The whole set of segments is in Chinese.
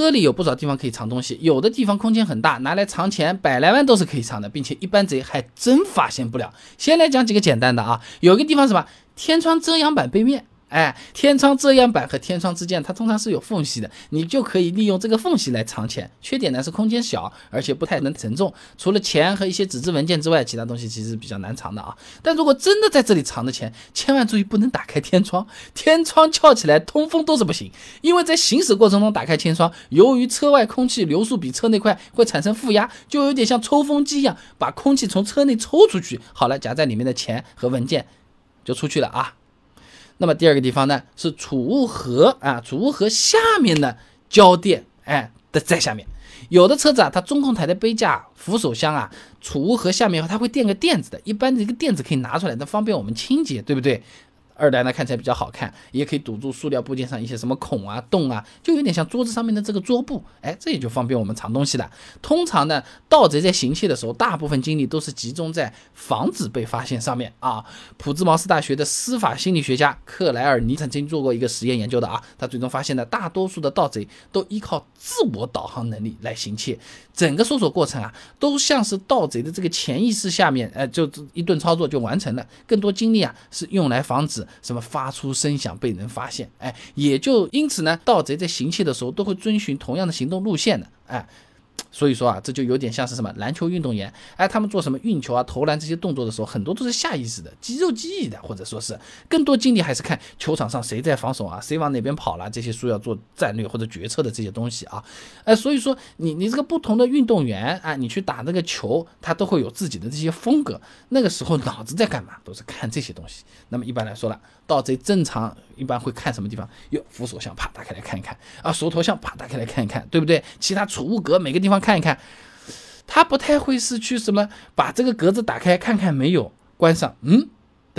车里有不少地方可以藏东西，有的地方空间很大，拿来藏钱百来万都是可以藏的，并且一般贼还真发现不了。先来讲几个简单的啊，有个地方什么天窗遮阳板背面。哎，天窗遮阳板和天窗之间，它通常是有缝隙的，你就可以利用这个缝隙来藏钱。缺点呢是空间小，而且不太能承重。除了钱和一些纸质文件之外，其他东西其实比较难藏的啊。但如果真的在这里藏的钱，千万注意不能打开天窗，天窗翘起来通风都是不行，因为在行驶过程中打开天窗，由于车外空气流速比车内快，会产生负压，就有点像抽风机一样，把空气从车内抽出去。好了，夹在里面的钱和文件就出去了啊。那么第二个地方呢，是储物盒啊，储物盒下面的胶垫，哎的在下面。有的车子啊，它中控台的杯架、扶手箱啊，储物盒下面它会垫个垫子的，一般的一个垫子可以拿出来，那方便我们清洁，对不对？二代呢看起来比较好看，也可以堵住塑料部件上一些什么孔啊、洞啊，就有点像桌子上面的这个桌布，哎，这也就方便我们藏东西了。通常呢，盗贼在行窃的时候，大部分精力都是集中在防止被发现上面啊。普兹茅斯大学的司法心理学家克莱尔尼曾经做过一个实验研究的啊，他最终发现呢，大多数的盗贼都依靠自我导航能力来行窃，整个搜索过程啊，都像是盗贼的这个潜意识下面，哎，就一顿操作就完成了，更多精力啊是用来防止。什么发出声响被人发现？哎，也就因此呢，盗贼在行窃的时候都会遵循同样的行动路线的，哎。所以说啊，这就有点像是什么篮球运动员，哎，他们做什么运球啊、投篮这些动作的时候，很多都是下意识的、肌肉记忆的，或者说是更多精力还是看球场上谁在防守啊、谁往哪边跑了，这些需要做战略或者决策的这些东西啊，哎，所以说你你这个不同的运动员啊，你去打那个球，他都会有自己的这些风格。那个时候脑子在干嘛？都是看这些东西。那么一般来说了，盗贼正常一般会看什么地方？哟，扶手箱啪打开来看一看啊，手头箱啪打开来看一看，对不对？其他储物格每个地方。方看一看，他不太会是去什么把这个格子打开看看没有关上，嗯，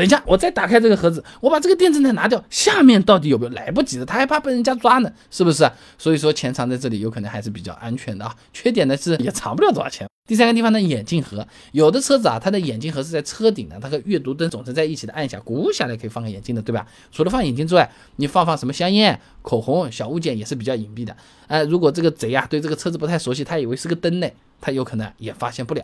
等一下我再打开这个盒子，我把这个电子再拿掉，下面到底有没有？来不及的，他还怕被人家抓呢，是不是？所以说钱藏在这里有可能还是比较安全的啊。缺点呢是也藏不了多少钱。第三个地方呢，眼镜盒，有的车子啊，它的眼镜盒是在车顶的，它和阅读灯总成在一起的，按一下鼓下来可以放个眼镜的，对吧？除了放眼镜之外，你放放什么香烟、口红、小物件也是比较隐蔽的。哎，如果这个贼啊对这个车子不太熟悉，他以为是个灯呢，他有可能也发现不了。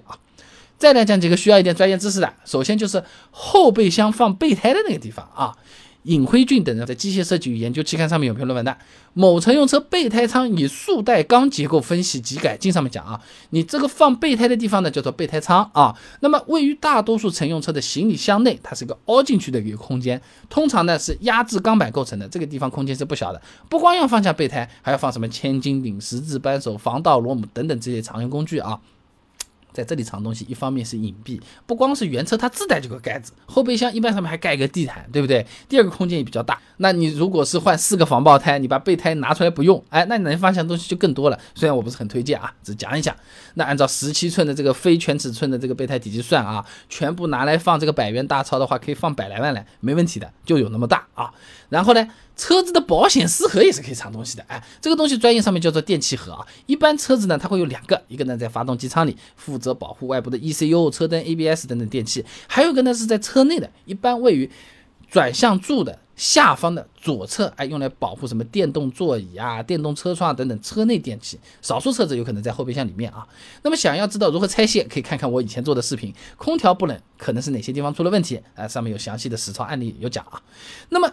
再来讲几个需要一点专业知识的，首先就是后备箱放备胎的那个地方啊。尹辉俊等人在《机械设计与研究》期刊上面有篇论文的，某乘用车备胎舱以塑带钢结构分析及改进上面讲啊，你这个放备胎的地方呢叫做备胎舱啊，那么位于大多数乘用车的行李箱内，它是一个凹进去的一个空间，通常呢是压制钢板构成的，这个地方空间是不小的，不光要放下备胎，还要放什么千斤顶、十字扳手、防盗螺母等等这些常用工具啊。在这里藏东西，一方面是隐蔽，不光是原车它自带这个盖子，后备箱一般上面还盖一个地毯，对不对？第二个空间也比较大。那你如果是换四个防爆胎，你把备胎拿出来不用，哎，那你能放下东西就更多了。虽然我不是很推荐啊，只讲一讲。那按照十七寸的这个非全尺寸的这个备胎体积算啊，全部拿来放这个百元大钞的话，可以放百来万来，没问题的，就有那么大啊。然后呢？车子的保险丝盒也是可以藏东西的，哎，这个东西专业上面叫做电气盒啊。一般车子呢，它会有两个，一个呢在发动机舱里，负责保护外部的 ECU、车灯、ABS 等等电器；还有一个呢是在车内的，一般位于转向柱的下方的左侧，哎，用来保护什么电动座椅啊、电动车窗等等车内电器。少数车子有可能在后备箱里面啊。那么想要知道如何拆卸，可以看看我以前做的视频，空调不冷可能是哪些地方出了问题？啊，上面有详细的实操案例有讲啊。那么。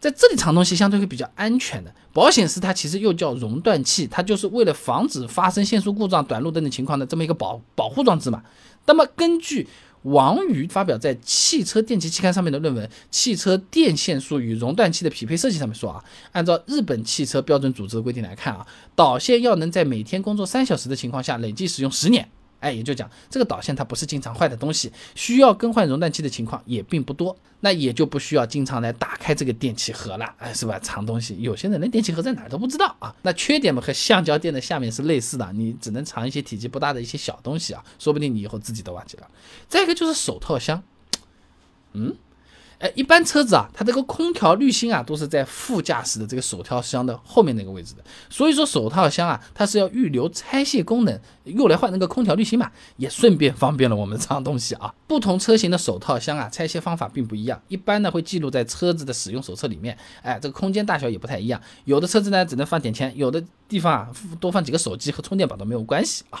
在这里藏东西相对会比较安全的，保险丝它其实又叫熔断器，它就是为了防止发生线束故障、短路等等情况的这么一个保保护装置嘛。那么根据王宇发表在《汽车电气期刊》上面的论文《汽车电线束与熔断器的匹配设计》上面说啊，按照日本汽车标准组织的规定来看啊，导线要能在每天工作三小时的情况下累计使用十年。哎，也就讲这个导线它不是经常坏的东西，需要更换熔断器的情况也并不多，那也就不需要经常来打开这个电器盒了，哎，是吧？藏东西，有些人连电器盒在哪儿都不知道啊。那缺点嘛，和橡胶垫的下面是类似的，你只能藏一些体积不大的一些小东西啊，说不定你以后自己都忘记了。再一个就是手套箱，嗯，哎，一般车子啊，它这个空调滤芯啊，都是在副驾驶的这个手套箱的后面那个位置的。所以说手套箱啊，它是要预留拆卸功能，用来换那个空调滤芯嘛，也顺便方便了我们藏东西啊。不同车型的手套箱啊，拆卸方法并不一样，一般呢会记录在车子的使用手册里面。哎，这个空间大小也不太一样，有的车子呢只能放点钱，有的地方啊多放几个手机和充电宝都没有关系啊。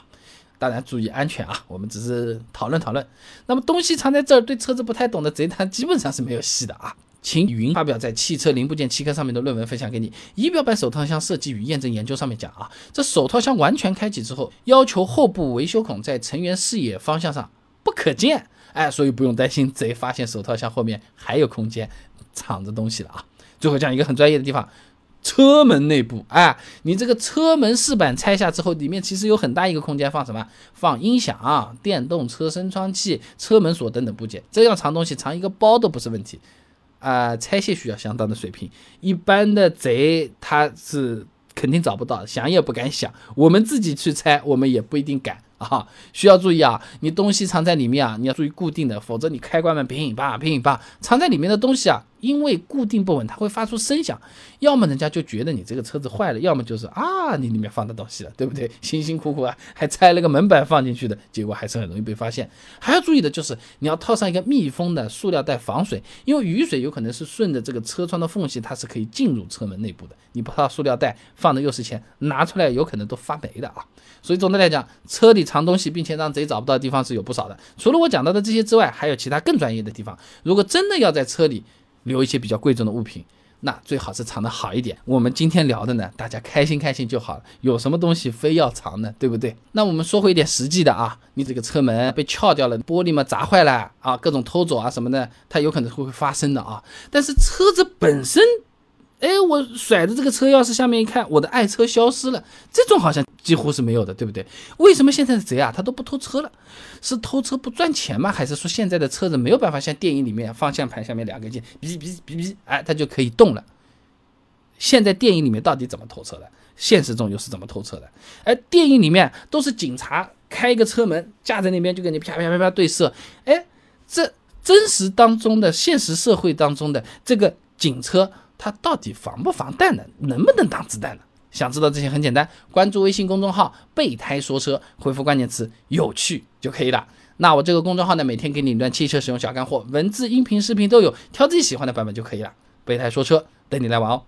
当然注意安全啊！我们只是讨论讨论。那么东西藏在这儿，对车子不太懂的贼他基本上是没有戏的啊！请云发表在《汽车零部件期刊》上面的论文分享给你。仪表板手套箱设计与验证研究上面讲啊，这手套箱完全开启之后，要求后部维修孔在成员视野方向上不可见，哎，所以不用担心贼发现手套箱后面还有空间藏着东西了啊！最后讲一个很专业的地方。车门内部，哎，你这个车门饰板拆下之后，里面其实有很大一个空间，放什么？放音响、电动车升窗器、车门锁等等部件。这样藏东西，藏一个包都不是问题。啊，拆卸需要相当的水平，一般的贼他是肯定找不到，想也不敢想。我们自己去拆，我们也不一定敢。啊，需要注意啊！你东西藏在里面啊，你要注意固定的，否则你开关门乒乓乒乓，藏在里面的东西啊，因为固定不稳，它会发出声响。要么人家就觉得你这个车子坏了，要么就是啊，你里面放的东西了，对不对？辛辛苦苦啊，还拆了个门板放进去的，结果还是很容易被发现。还要注意的就是，你要套上一个密封的塑料袋防水，因为雨水有可能是顺着这个车窗的缝隙，它是可以进入车门内部的。你不套塑料袋，放的又是钱，拿出来有可能都发霉的啊。所以总的来讲，车里藏东西并且让贼找不到的地方是有不少的。除了我讲到的这些之外，还有其他更专业的地方。如果真的要在车里留一些比较贵重的物品，那最好是藏得好一点。我们今天聊的呢，大家开心开心就好了。有什么东西非要藏呢？对不对？那我们说回一点实际的啊，你这个车门被撬掉了，玻璃嘛砸坏了啊，各种偷走啊什么的，它有可能会会发生的啊。但是车子本身。哎，我甩着这个车钥匙，下面一看，我的爱车消失了。这种好像几乎是没有的，对不对？为什么现在的贼啊，他都不偷车了？是偷车不赚钱吗？还是说现在的车子没有办法像电影里面方向盘下面两个键，哔哔哔哔，哎，它就可以动了？现在电影里面到底怎么偷车的？现实中又是怎么偷车的？哎，电影里面都是警察开一个车门架在那边，就跟你啪啪啪啪对射。哎，这真实当中的现实社会当中的这个警车。它到底防不防弹呢？能不能挡子弹呢？想知道这些很简单，关注微信公众号“备胎说车”，回复关键词“有趣”就可以了。那我这个公众号呢，每天给你一段汽车使用小干货，文字、音频、视频都有，挑自己喜欢的版本就可以了。备胎说车，等你来玩哦。